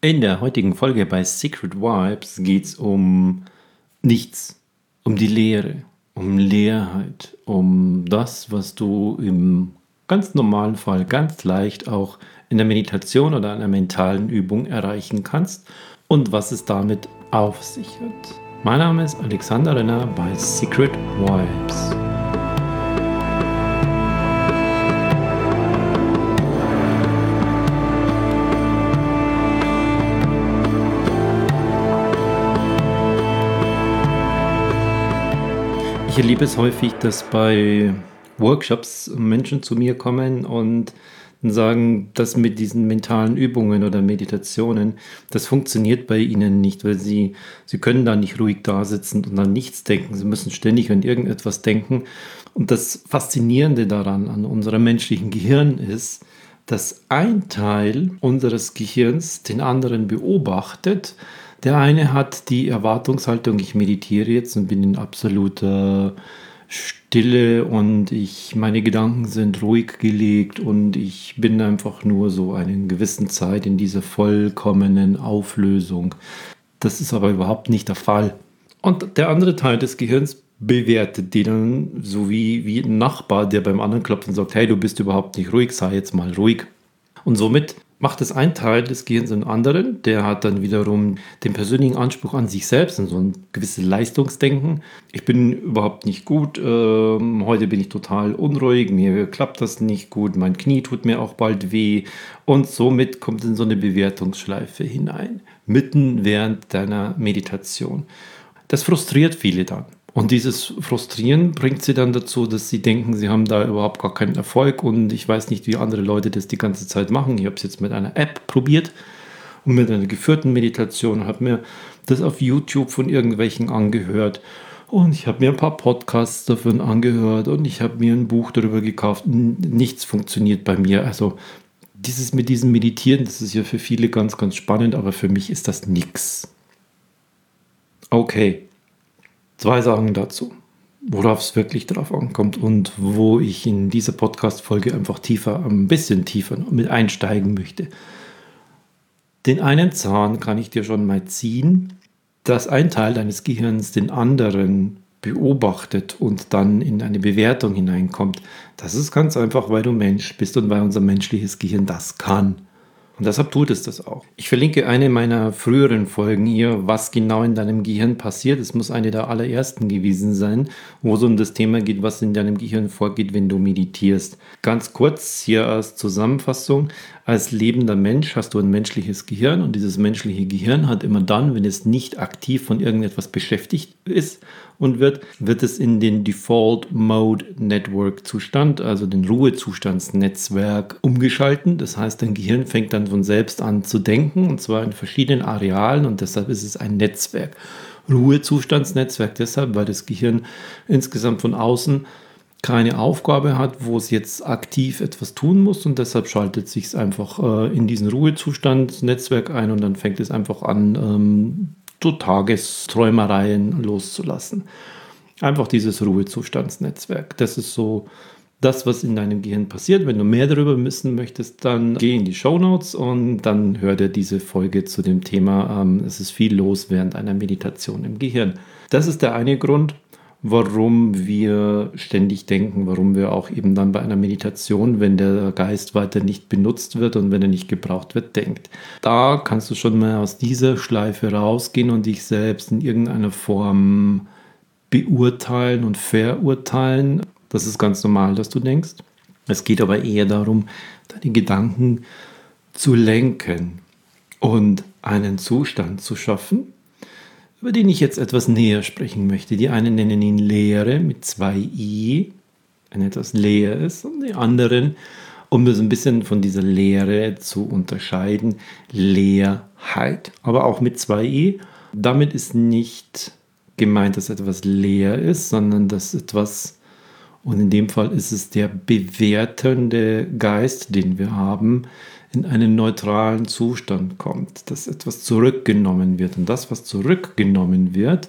In der heutigen Folge bei Secret Vibes geht es um nichts, um die Leere, um Leerheit, um das, was du im ganz normalen Fall ganz leicht auch in der Meditation oder einer mentalen Übung erreichen kannst und was es damit auf sich hat. Mein Name ist Alexander Renner bei Secret Vibes. Ich erlebe es häufig, dass bei Workshops Menschen zu mir kommen und sagen, dass mit diesen mentalen Übungen oder Meditationen, das funktioniert bei ihnen nicht, weil sie, sie können da nicht ruhig da sitzen und an nichts denken. Sie müssen ständig an irgendetwas denken. Und das Faszinierende daran an unserem menschlichen Gehirn ist, dass ein Teil unseres Gehirns den anderen beobachtet, der eine hat die Erwartungshaltung, ich meditiere jetzt und bin in absoluter Stille und ich, meine Gedanken sind ruhig gelegt und ich bin einfach nur so eine gewissen Zeit in dieser vollkommenen Auflösung. Das ist aber überhaupt nicht der Fall. Und der andere Teil des Gehirns bewertet die dann so wie, wie ein Nachbar, der beim anderen klopft und sagt, hey, du bist überhaupt nicht ruhig, sei jetzt mal ruhig. Und somit macht es ein Teil des Gehirns einen anderen, der hat dann wiederum den persönlichen Anspruch an sich selbst und so ein gewisses Leistungsdenken. Ich bin überhaupt nicht gut, ähm, heute bin ich total unruhig, mir klappt das nicht gut, mein Knie tut mir auch bald weh und somit kommt in so eine Bewertungsschleife hinein, mitten während deiner Meditation. Das frustriert viele dann. Und dieses Frustrieren bringt sie dann dazu, dass sie denken, sie haben da überhaupt gar keinen Erfolg und ich weiß nicht, wie andere Leute das die ganze Zeit machen. Ich habe es jetzt mit einer App probiert und mit einer geführten Meditation, habe mir das auf YouTube von irgendwelchen angehört und ich habe mir ein paar Podcasts davon angehört und ich habe mir ein Buch darüber gekauft. Nichts funktioniert bei mir. Also dieses mit diesem Meditieren, das ist ja für viele ganz, ganz spannend, aber für mich ist das nichts. Okay, Zwei Sachen dazu, worauf es wirklich drauf ankommt und wo ich in dieser Podcast-Folge einfach tiefer, ein bisschen tiefer mit einsteigen möchte. Den einen Zahn kann ich dir schon mal ziehen, dass ein Teil deines Gehirns den anderen beobachtet und dann in eine Bewertung hineinkommt. Das ist ganz einfach, weil du Mensch bist und weil unser menschliches Gehirn das kann. Und deshalb tut es das auch. Ich verlinke eine meiner früheren Folgen hier, was genau in deinem Gehirn passiert. Es muss eine der allerersten gewesen sein, wo es um das Thema geht, was in deinem Gehirn vorgeht, wenn du meditierst. Ganz kurz hier als Zusammenfassung. Als lebender Mensch hast du ein menschliches Gehirn und dieses menschliche Gehirn hat immer dann, wenn es nicht aktiv von irgendetwas beschäftigt ist und wird, wird es in den Default Mode Network Zustand, also den Ruhezustandsnetzwerk umgeschalten. Das heißt, dein Gehirn fängt dann von selbst an zu denken und zwar in verschiedenen Arealen und deshalb ist es ein Netzwerk. Ruhezustandsnetzwerk deshalb, weil das Gehirn insgesamt von außen keine Aufgabe hat, wo es jetzt aktiv etwas tun muss und deshalb schaltet sich es einfach äh, in diesen Ruhezustandsnetzwerk ein und dann fängt es einfach an, ähm, so Tagesträumereien loszulassen. Einfach dieses Ruhezustandsnetzwerk. Das ist so das, was in deinem Gehirn passiert. Wenn du mehr darüber wissen möchtest, dann geh in die Show Notes und dann hör dir diese Folge zu dem Thema. Ähm, es ist viel los während einer Meditation im Gehirn. Das ist der eine Grund warum wir ständig denken, warum wir auch eben dann bei einer Meditation, wenn der Geist weiter nicht benutzt wird und wenn er nicht gebraucht wird, denkt. Da kannst du schon mal aus dieser Schleife rausgehen und dich selbst in irgendeiner Form beurteilen und verurteilen. Das ist ganz normal, dass du denkst. Es geht aber eher darum, deine Gedanken zu lenken und einen Zustand zu schaffen, über den ich jetzt etwas näher sprechen möchte. Die einen nennen ihn Leere mit zwei i, wenn etwas leer ist, und die anderen, um das ein bisschen von dieser Leere zu unterscheiden, Leerheit, aber auch mit zwei i. Damit ist nicht gemeint, dass etwas leer ist, sondern dass etwas, und in dem Fall ist es der bewertende Geist, den wir haben, in einen neutralen Zustand kommt, dass etwas zurückgenommen wird. Und das, was zurückgenommen wird,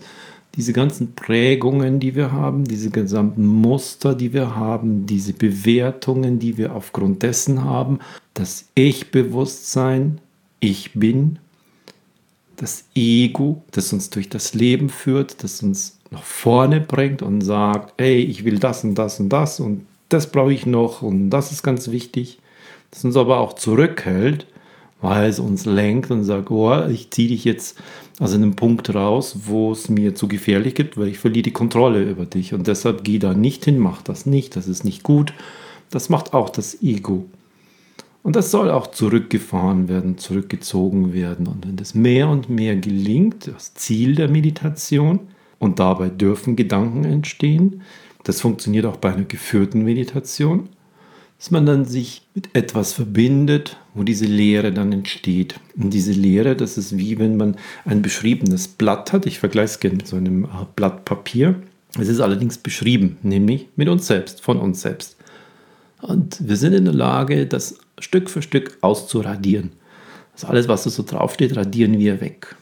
diese ganzen Prägungen, die wir haben, diese gesamten Muster, die wir haben, diese Bewertungen, die wir aufgrund dessen haben, das Ich-Bewusstsein, ich bin, das Ego, das uns durch das Leben führt, das uns nach vorne bringt und sagt, hey, ich will das und das und das und das brauche ich noch und das ist ganz wichtig. Das uns aber auch zurückhält, weil es uns lenkt und sagt, oh, ich ziehe dich jetzt aus einem Punkt raus, wo es mir zu gefährlich gibt, weil ich verliere die Kontrolle über dich und deshalb geh da nicht hin, mach das nicht, das ist nicht gut. Das macht auch das Ego. Und das soll auch zurückgefahren werden, zurückgezogen werden. Und wenn das mehr und mehr gelingt, das Ziel der Meditation, und dabei dürfen Gedanken entstehen, das funktioniert auch bei einer geführten Meditation, dass man dann sich mit etwas verbindet, wo diese Leere dann entsteht. Und diese Leere, das ist wie wenn man ein beschriebenes Blatt hat. Ich vergleiche es gerne mit so einem Blatt Papier. Es ist allerdings beschrieben, nämlich mit uns selbst, von uns selbst. Und wir sind in der Lage, das Stück für Stück auszuradieren. Also alles, was da so draufsteht, radieren wir weg.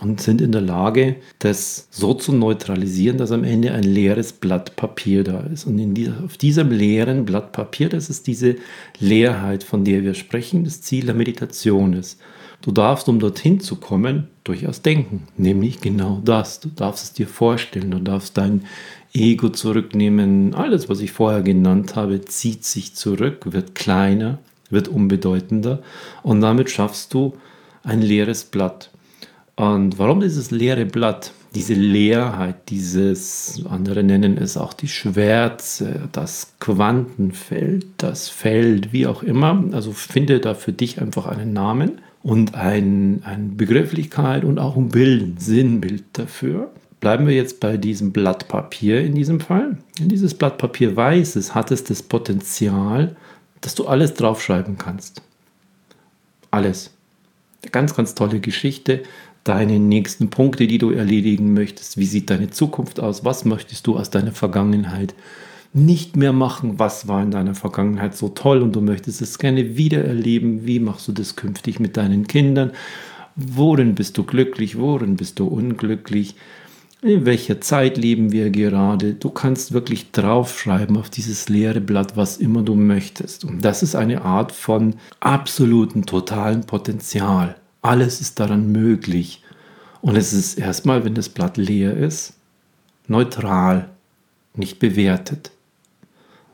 Und sind in der Lage, das so zu neutralisieren, dass am Ende ein leeres Blatt Papier da ist. Und dieser, auf diesem leeren Blatt Papier, das ist diese Leerheit, von der wir sprechen, das Ziel der Meditation ist. Du darfst, um dorthin zu kommen, durchaus denken, nämlich genau das. Du darfst es dir vorstellen, du darfst dein Ego zurücknehmen. Alles, was ich vorher genannt habe, zieht sich zurück, wird kleiner, wird unbedeutender und damit schaffst du ein leeres Blatt. Und warum dieses leere Blatt? Diese Leerheit, dieses, andere nennen es auch die Schwärze, das Quantenfeld, das Feld, wie auch immer. Also finde da für dich einfach einen Namen und ein, eine Begrifflichkeit und auch ein Bild, Sinnbild dafür. Bleiben wir jetzt bei diesem Blatt Papier in diesem Fall. Wenn dieses Blatt Papier weiß ist, hat es das Potenzial, dass du alles draufschreiben kannst. Alles. Eine ganz, ganz tolle Geschichte. Deine nächsten Punkte, die du erledigen möchtest. Wie sieht deine Zukunft aus? Was möchtest du aus deiner Vergangenheit nicht mehr machen? Was war in deiner Vergangenheit so toll und du möchtest es gerne wieder erleben? Wie machst du das künftig mit deinen Kindern? Worin bist du glücklich? Worin bist du unglücklich? in welcher Zeit leben wir gerade. Du kannst wirklich draufschreiben auf dieses leere Blatt, was immer du möchtest. Und das ist eine Art von absoluten, totalen Potenzial. Alles ist daran möglich. Und es ist erstmal, wenn das Blatt leer ist, neutral, nicht bewertet.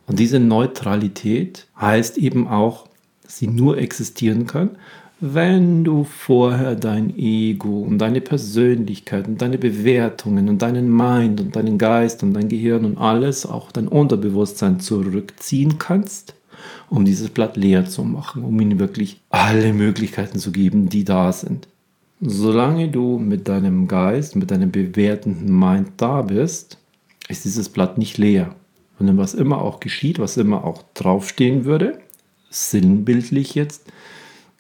Und diese Neutralität heißt eben auch, dass sie nur existieren kann, wenn du vorher dein Ego und deine Persönlichkeit und deine Bewertungen und deinen Mind und deinen Geist und dein Gehirn und alles, auch dein Unterbewusstsein zurückziehen kannst, um dieses Blatt leer zu machen, um ihnen wirklich alle Möglichkeiten zu geben, die da sind. Solange du mit deinem Geist, mit deinem bewertenden Mind da bist, ist dieses Blatt nicht leer. Und was immer auch geschieht, was immer auch draufstehen würde, sinnbildlich jetzt,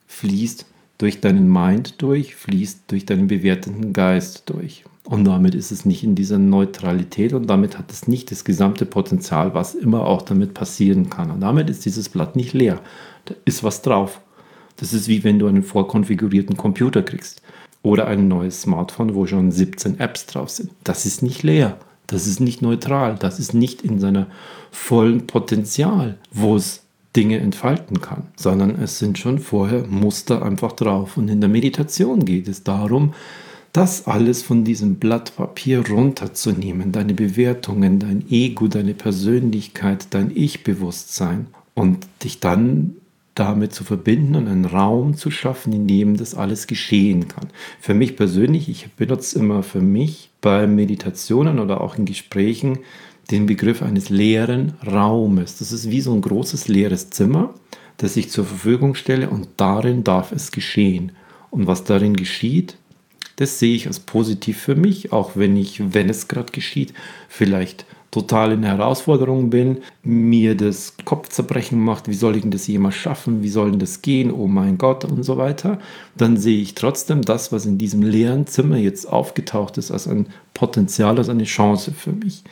fließt durch deinen Mind durch, fließt durch deinen bewertenden Geist durch. Und damit ist es nicht in dieser Neutralität und damit hat es nicht das gesamte Potenzial, was immer auch damit passieren kann. Und damit ist dieses Blatt nicht leer. Da ist was drauf. Das ist wie wenn du einen vorkonfigurierten Computer kriegst oder ein neues Smartphone, wo schon 17 Apps drauf sind. Das ist nicht leer. Das ist nicht neutral. Das ist nicht in seiner vollen Potenzial, wo es Dinge entfalten kann, sondern es sind schon vorher Muster einfach drauf. Und in der Meditation geht es darum, das alles von diesem Blatt Papier runterzunehmen, deine Bewertungen, dein Ego, deine Persönlichkeit, dein Ich-Bewusstsein und dich dann damit zu verbinden und einen Raum zu schaffen, in dem das alles geschehen kann. Für mich persönlich, ich benutze immer für mich bei Meditationen oder auch in Gesprächen den Begriff eines leeren Raumes. Das ist wie so ein großes leeres Zimmer, das ich zur Verfügung stelle und darin darf es geschehen. Und was darin geschieht, das sehe ich als positiv für mich, auch wenn ich, wenn es gerade geschieht, vielleicht total in Herausforderung bin, mir das Kopfzerbrechen macht, wie soll ich denn das jemals schaffen, wie soll denn das gehen, oh mein Gott und so weiter, dann sehe ich trotzdem das, was in diesem leeren Zimmer jetzt aufgetaucht ist, als ein Potenzial, als eine Chance für mich.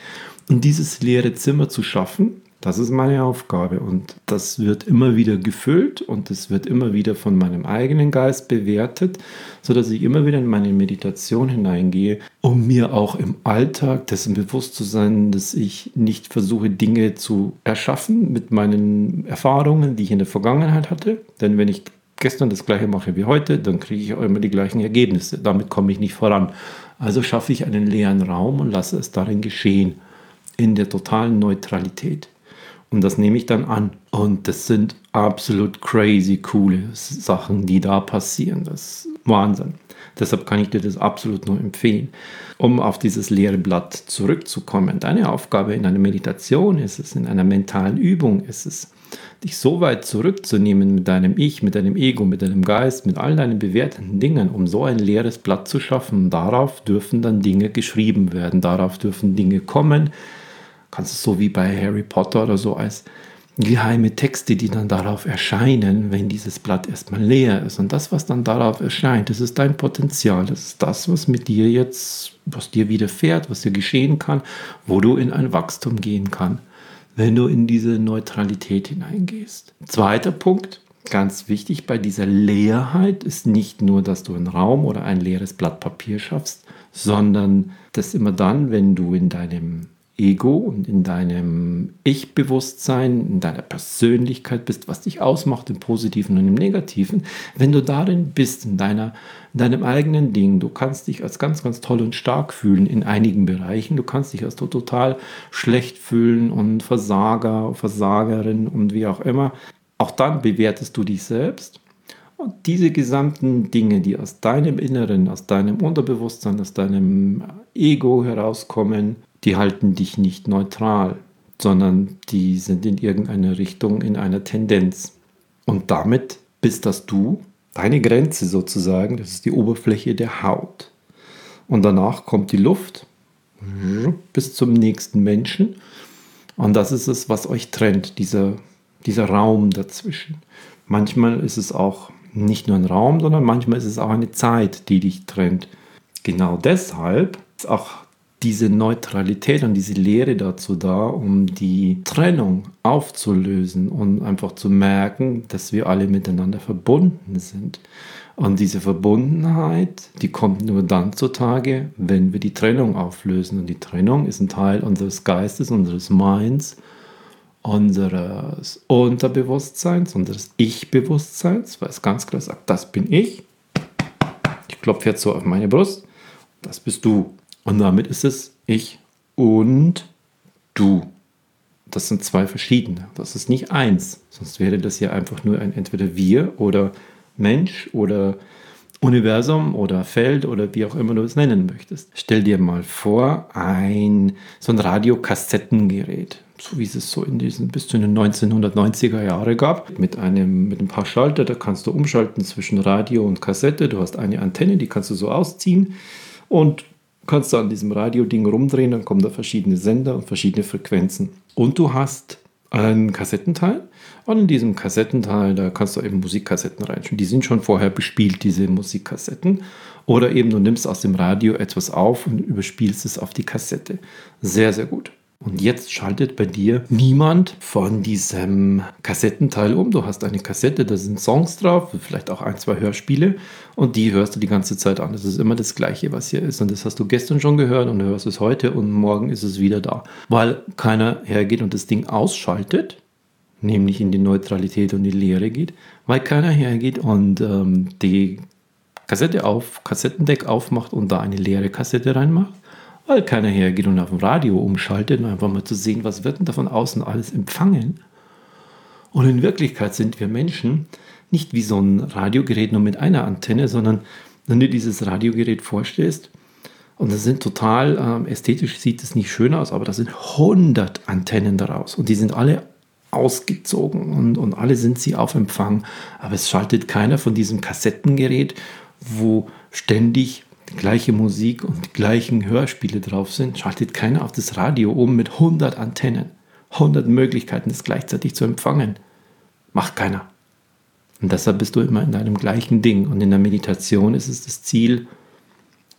Und dieses leere Zimmer zu schaffen, das ist meine Aufgabe und das wird immer wieder gefüllt und es wird immer wieder von meinem eigenen Geist bewertet, sodass ich immer wieder in meine Meditation hineingehe, um mir auch im Alltag dessen bewusst zu sein, dass ich nicht versuche, Dinge zu erschaffen mit meinen Erfahrungen, die ich in der Vergangenheit hatte. Denn wenn ich gestern das gleiche mache wie heute, dann kriege ich auch immer die gleichen Ergebnisse. Damit komme ich nicht voran. Also schaffe ich einen leeren Raum und lasse es darin geschehen, in der totalen Neutralität. Und das nehme ich dann an. Und das sind absolut crazy coole Sachen, die da passieren. Das ist Wahnsinn. Deshalb kann ich dir das absolut nur empfehlen. Um auf dieses leere Blatt zurückzukommen, deine Aufgabe in einer Meditation ist es, in einer mentalen Übung ist es, dich so weit zurückzunehmen mit deinem Ich, mit deinem Ego, mit deinem Geist, mit all deinen bewertenden Dingen, um so ein leeres Blatt zu schaffen. Darauf dürfen dann Dinge geschrieben werden, darauf dürfen Dinge kommen. Kannst es so wie bei Harry Potter oder so als geheime Texte, die dann darauf erscheinen, wenn dieses Blatt erstmal leer ist. Und das, was dann darauf erscheint, das ist dein Potenzial. Das ist das, was mit dir jetzt, was dir widerfährt, was dir geschehen kann, wo du in ein Wachstum gehen kannst, wenn du in diese Neutralität hineingehst. Zweiter Punkt, ganz wichtig bei dieser Leerheit, ist nicht nur, dass du einen Raum oder ein leeres Blatt Papier schaffst, sondern dass immer dann, wenn du in deinem Ego und in deinem Ich-Bewusstsein, in deiner Persönlichkeit bist, was dich ausmacht im Positiven und im Negativen, wenn du darin bist, in, deiner, in deinem eigenen Ding, du kannst dich als ganz, ganz toll und stark fühlen in einigen Bereichen, du kannst dich als total schlecht fühlen und Versager, Versagerin und wie auch immer. Auch dann bewertest du dich selbst. Und diese gesamten Dinge, die aus deinem Inneren, aus deinem Unterbewusstsein, aus deinem Ego herauskommen, die halten dich nicht neutral, sondern die sind in irgendeiner Richtung, in einer Tendenz. Und damit bist das du, deine Grenze sozusagen, das ist die Oberfläche der Haut. Und danach kommt die Luft bis zum nächsten Menschen. Und das ist es, was euch trennt, dieser, dieser Raum dazwischen. Manchmal ist es auch nicht nur ein Raum, sondern manchmal ist es auch eine Zeit, die dich trennt. Genau deshalb ist auch diese Neutralität und diese Lehre dazu da, um die Trennung aufzulösen und einfach zu merken, dass wir alle miteinander verbunden sind. Und diese Verbundenheit, die kommt nur dann zutage, wenn wir die Trennung auflösen. Und die Trennung ist ein Teil unseres Geistes, unseres Minds, unseres Unterbewusstseins, unseres Ich-Bewusstseins, weil es ganz klar sagt, das bin ich. Ich klopfe jetzt so auf meine Brust, das bist du. Und damit ist es ich und du. Das sind zwei verschiedene. Das ist nicht eins. Sonst wäre das ja einfach nur ein entweder wir oder Mensch oder Universum oder Feld oder wie auch immer du es nennen möchtest. Stell dir mal vor, ein so ein Radiokassettengerät, so wie es es so in diesen bis zu den 1990er Jahre gab, mit einem mit ein paar Schalter, da kannst du umschalten zwischen Radio und Kassette. Du hast eine Antenne, die kannst du so ausziehen und kannst du an diesem Radioding rumdrehen, dann kommen da verschiedene Sender und verschiedene Frequenzen. Und du hast einen Kassettenteil. Und in diesem Kassettenteil, da kannst du eben Musikkassetten reinschauen. Die sind schon vorher bespielt, diese Musikkassetten. Oder eben du nimmst aus dem Radio etwas auf und überspielst es auf die Kassette. Sehr, sehr gut. Und jetzt schaltet bei dir niemand von diesem Kassettenteil um. Du hast eine Kassette, da sind Songs drauf, vielleicht auch ein, zwei Hörspiele und die hörst du die ganze Zeit an. Das ist immer das Gleiche, was hier ist. Und das hast du gestern schon gehört und du hörst es heute und morgen ist es wieder da. Weil keiner hergeht und das Ding ausschaltet, nämlich in die Neutralität und die Leere geht, weil keiner hergeht und ähm, die Kassette auf, Kassettendeck aufmacht und da eine leere Kassette reinmacht weil keiner hergeht und auf dem Radio umschaltet, um einfach mal zu sehen, was wird denn da von außen alles empfangen. Und in Wirklichkeit sind wir Menschen nicht wie so ein Radiogerät nur mit einer Antenne, sondern wenn du dieses Radiogerät vorstellst, und das sind total ähm, ästhetisch, sieht es nicht schön aus, aber da sind 100 Antennen daraus und die sind alle ausgezogen und, und alle sind sie auf Empfang. Aber es schaltet keiner von diesem Kassettengerät, wo ständig gleiche Musik und die gleichen Hörspiele drauf sind, schaltet keiner auf das Radio um mit 100 Antennen, 100 Möglichkeiten, das gleichzeitig zu empfangen. Macht keiner. Und deshalb bist du immer in deinem gleichen Ding. Und in der Meditation ist es das Ziel,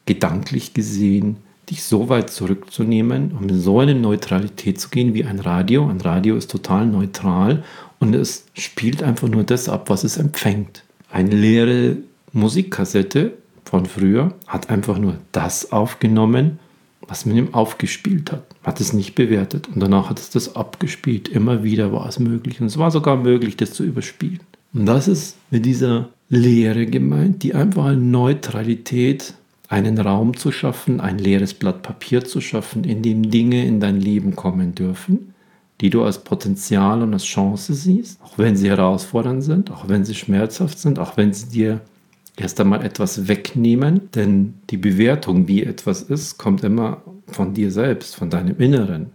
gedanklich gesehen, dich so weit zurückzunehmen, um in so eine Neutralität zu gehen wie ein Radio. Ein Radio ist total neutral und es spielt einfach nur das ab, was es empfängt. Eine leere Musikkassette von früher hat einfach nur das aufgenommen, was man ihm aufgespielt hat. Hat es nicht bewertet und danach hat es das abgespielt. Immer wieder war es möglich und es war sogar möglich, das zu überspielen. Und das ist mit dieser Lehre gemeint, die einfache Neutralität, einen Raum zu schaffen, ein leeres Blatt Papier zu schaffen, in dem Dinge in dein Leben kommen dürfen, die du als Potenzial und als Chance siehst, auch wenn sie herausfordernd sind, auch wenn sie schmerzhaft sind, auch wenn sie dir erst einmal etwas wegnehmen, denn die Bewertung, wie etwas ist, kommt immer von dir selbst, von deinem Inneren.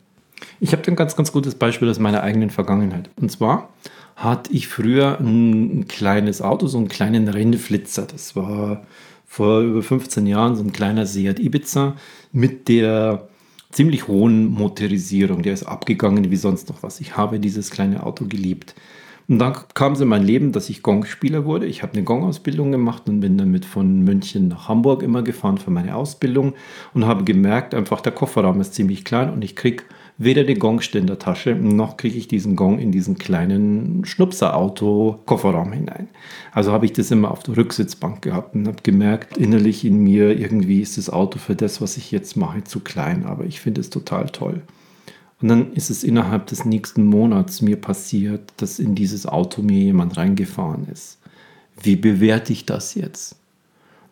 Ich habe ein ganz, ganz gutes Beispiel aus meiner eigenen Vergangenheit. Und zwar hatte ich früher ein, ein kleines Auto, so einen kleinen Rennflitzer. Das war vor über 15 Jahren so ein kleiner Seat Ibiza mit der ziemlich hohen Motorisierung. Der ist abgegangen wie sonst noch was. Ich habe dieses kleine Auto geliebt. Und dann kam es in mein Leben, dass ich Gongspieler wurde. Ich habe eine Gong-Ausbildung gemacht und bin damit von München nach Hamburg immer gefahren für meine Ausbildung und habe gemerkt, einfach der Kofferraum ist ziemlich klein und ich kriege weder den Gongständer in der Tasche, noch kriege ich diesen Gong in diesen kleinen Schnupserauto-Kofferraum hinein. Also habe ich das immer auf der Rücksitzbank gehabt und habe gemerkt, innerlich in mir, irgendwie ist das Auto für das, was ich jetzt mache, zu klein. Aber ich finde es total toll. Und dann ist es innerhalb des nächsten Monats mir passiert, dass in dieses Auto mir jemand reingefahren ist. Wie bewerte ich das jetzt?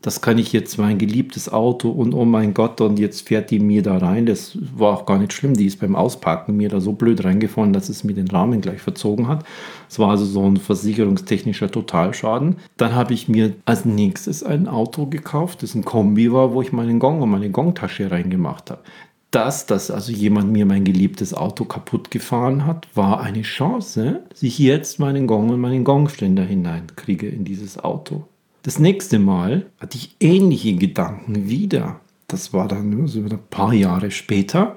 das kann ich jetzt mein geliebtes Auto und oh mein Gott, und jetzt fährt die mir da rein. Das war auch gar nicht schlimm. Die ist beim Ausparken mir da so blöd reingefahren, dass es mir den Rahmen gleich verzogen hat. Es war also so ein versicherungstechnischer Totalschaden. Dann habe ich mir als nächstes ein Auto gekauft, das ein Kombi war, wo ich meinen Gong und meine Gongtasche reingemacht habe. Das, dass also jemand mir mein geliebtes Auto kaputt gefahren hat, war eine Chance, dass ich jetzt meinen Gong und meinen Gongständer hineinkriege in dieses Auto. Das nächste Mal hatte ich ähnliche Gedanken wieder. Das war dann so ein paar Jahre später.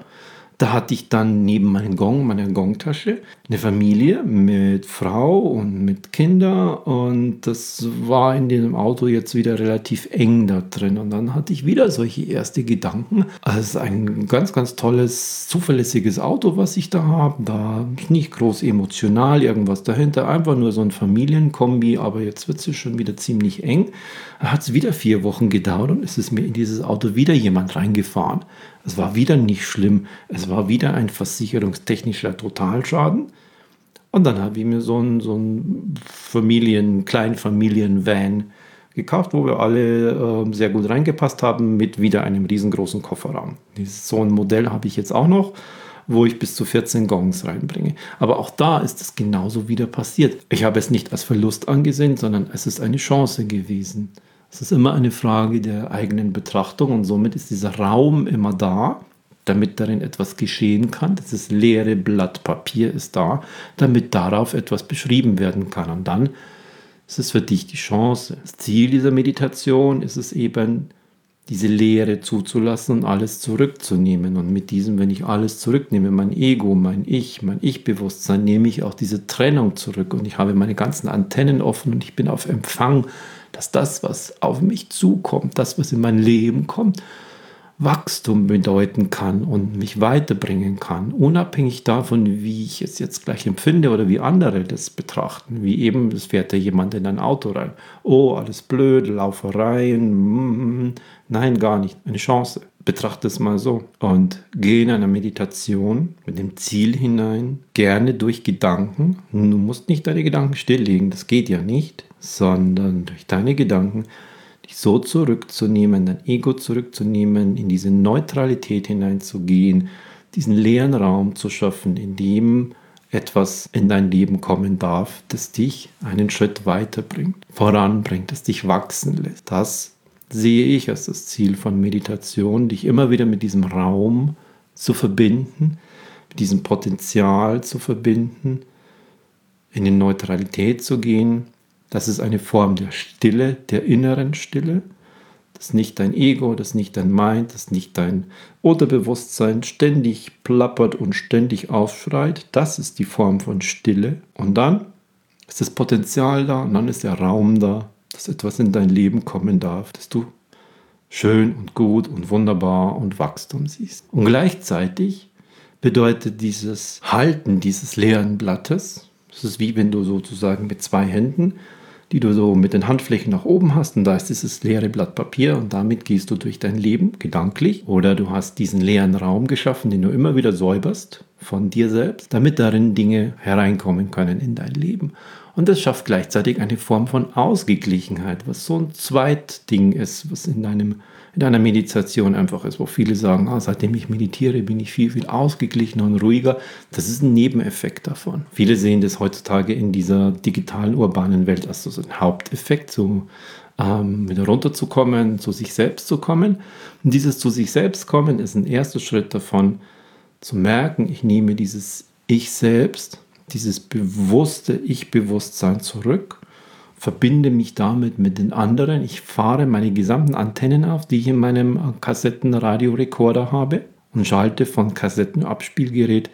Da hatte ich dann neben meinem Gong, meiner Gongtasche, eine Familie mit Frau und mit Kindern und das war in dem Auto jetzt wieder relativ eng da drin und dann hatte ich wieder solche erste Gedanken. Also es ist ein ganz, ganz tolles, zuverlässiges Auto, was ich da habe. Da ist nicht groß emotional irgendwas dahinter, einfach nur so ein Familienkombi, aber jetzt wird es schon wieder ziemlich eng. Hat es wieder vier Wochen gedauert und es ist mir in dieses Auto wieder jemand reingefahren. Es war wieder nicht schlimm. Es war wieder ein versicherungstechnischer Totalschaden. Und dann habe ich mir so ein, so Familien, Kleinfamilien-Van gekauft, wo wir alle äh, sehr gut reingepasst haben, mit wieder einem riesengroßen Kofferraum. So ein Modell habe ich jetzt auch noch, wo ich bis zu 14 Gongs reinbringe. Aber auch da ist es genauso wieder passiert. Ich habe es nicht als Verlust angesehen, sondern es ist eine Chance gewesen. Es ist immer eine Frage der eigenen Betrachtung und somit ist dieser Raum immer da, damit darin etwas geschehen kann. Das leere Blatt Papier ist da, damit darauf etwas beschrieben werden kann. Und dann ist es für dich die Chance. Das Ziel dieser Meditation ist es eben, diese Leere zuzulassen und alles zurückzunehmen. Und mit diesem, wenn ich alles zurücknehme, mein Ego, mein Ich, mein Ich-Bewusstsein, nehme ich auch diese Trennung zurück und ich habe meine ganzen Antennen offen und ich bin auf Empfang dass das, was auf mich zukommt, das, was in mein Leben kommt, Wachstum bedeuten kann und mich weiterbringen kann, unabhängig davon, wie ich es jetzt gleich empfinde oder wie andere das betrachten. Wie eben, es fährt da jemand in ein Auto rein. Oh, alles blöd, Laufereien. Mm, nein, gar nicht. Eine Chance. Betrachte es mal so. Und gehe in einer Meditation mit dem Ziel hinein, gerne durch Gedanken. Du musst nicht deine Gedanken stilllegen, das geht ja nicht sondern durch deine Gedanken dich so zurückzunehmen, dein Ego zurückzunehmen, in diese Neutralität hineinzugehen, diesen leeren Raum zu schaffen, in dem etwas in dein Leben kommen darf, das dich einen Schritt weiterbringt, voranbringt, das dich wachsen lässt. Das sehe ich als das Ziel von Meditation, dich immer wieder mit diesem Raum zu verbinden, mit diesem Potenzial zu verbinden, in die Neutralität zu gehen, das ist eine Form der Stille, der inneren Stille. Das nicht dein Ego, das nicht dein Mind, das nicht dein Unterbewusstsein ständig plappert und ständig aufschreit. Das ist die Form von Stille. Und dann ist das Potenzial da und dann ist der Raum da, dass etwas in dein Leben kommen darf, dass du schön und gut und wunderbar und Wachstum siehst. Und gleichzeitig bedeutet dieses Halten dieses leeren Blattes, das ist wie wenn du sozusagen mit zwei Händen die du so mit den Handflächen nach oben hast und da ist dieses leere Blatt Papier und damit gehst du durch dein Leben gedanklich oder du hast diesen leeren Raum geschaffen, den du immer wieder säuberst von dir selbst, damit darin Dinge hereinkommen können in dein Leben. Und das schafft gleichzeitig eine Form von Ausgeglichenheit, was so ein Zweitding ist, was in, deinem, in deiner Meditation einfach ist, wo viele sagen, ah, seitdem ich meditiere, bin ich viel, viel ausgeglichener und ruhiger. Das ist ein Nebeneffekt davon. Viele sehen das heutzutage in dieser digitalen, urbanen Welt als so ein Haupteffekt, so ähm, wieder runterzukommen, zu sich selbst zu kommen. Und dieses zu sich selbst kommen ist ein erster Schritt davon, zu merken, ich nehme dieses Ich selbst, dieses bewusste Ich-Bewusstsein zurück, verbinde mich damit mit den anderen. Ich fahre meine gesamten Antennen auf, die ich in meinem Kassettenradiorekorder habe und schalte von Kassettenabspielgerät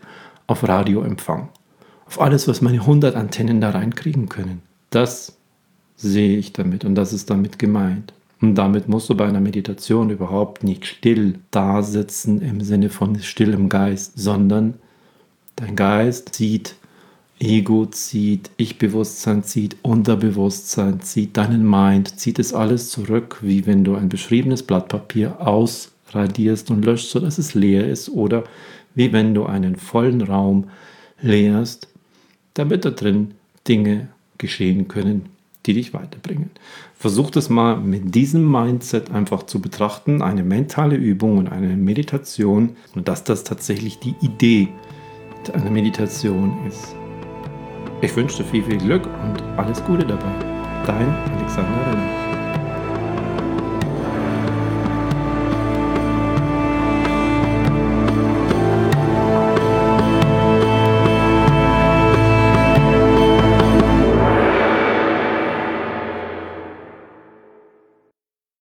auf Radioempfang. Auf alles, was meine 100 Antennen da reinkriegen können. Das sehe ich damit und das ist damit gemeint. Und damit musst du bei einer Meditation überhaupt nicht still da sitzen im Sinne von stillem Geist, sondern dein Geist zieht Ego, zieht Ich-Bewusstsein, zieht Unterbewusstsein, zieht deinen Mind, zieht es alles zurück, wie wenn du ein beschriebenes Blatt Papier ausradierst und löscht, sodass es leer ist, oder wie wenn du einen vollen Raum leerst, damit da drin Dinge geschehen können, die dich weiterbringen. Versuch das mal mit diesem Mindset einfach zu betrachten, eine mentale Übung und eine Meditation und dass das tatsächlich die Idee einer Meditation ist. Ich wünsche dir viel, viel Glück und alles Gute dabei. Dein Alexander Renner.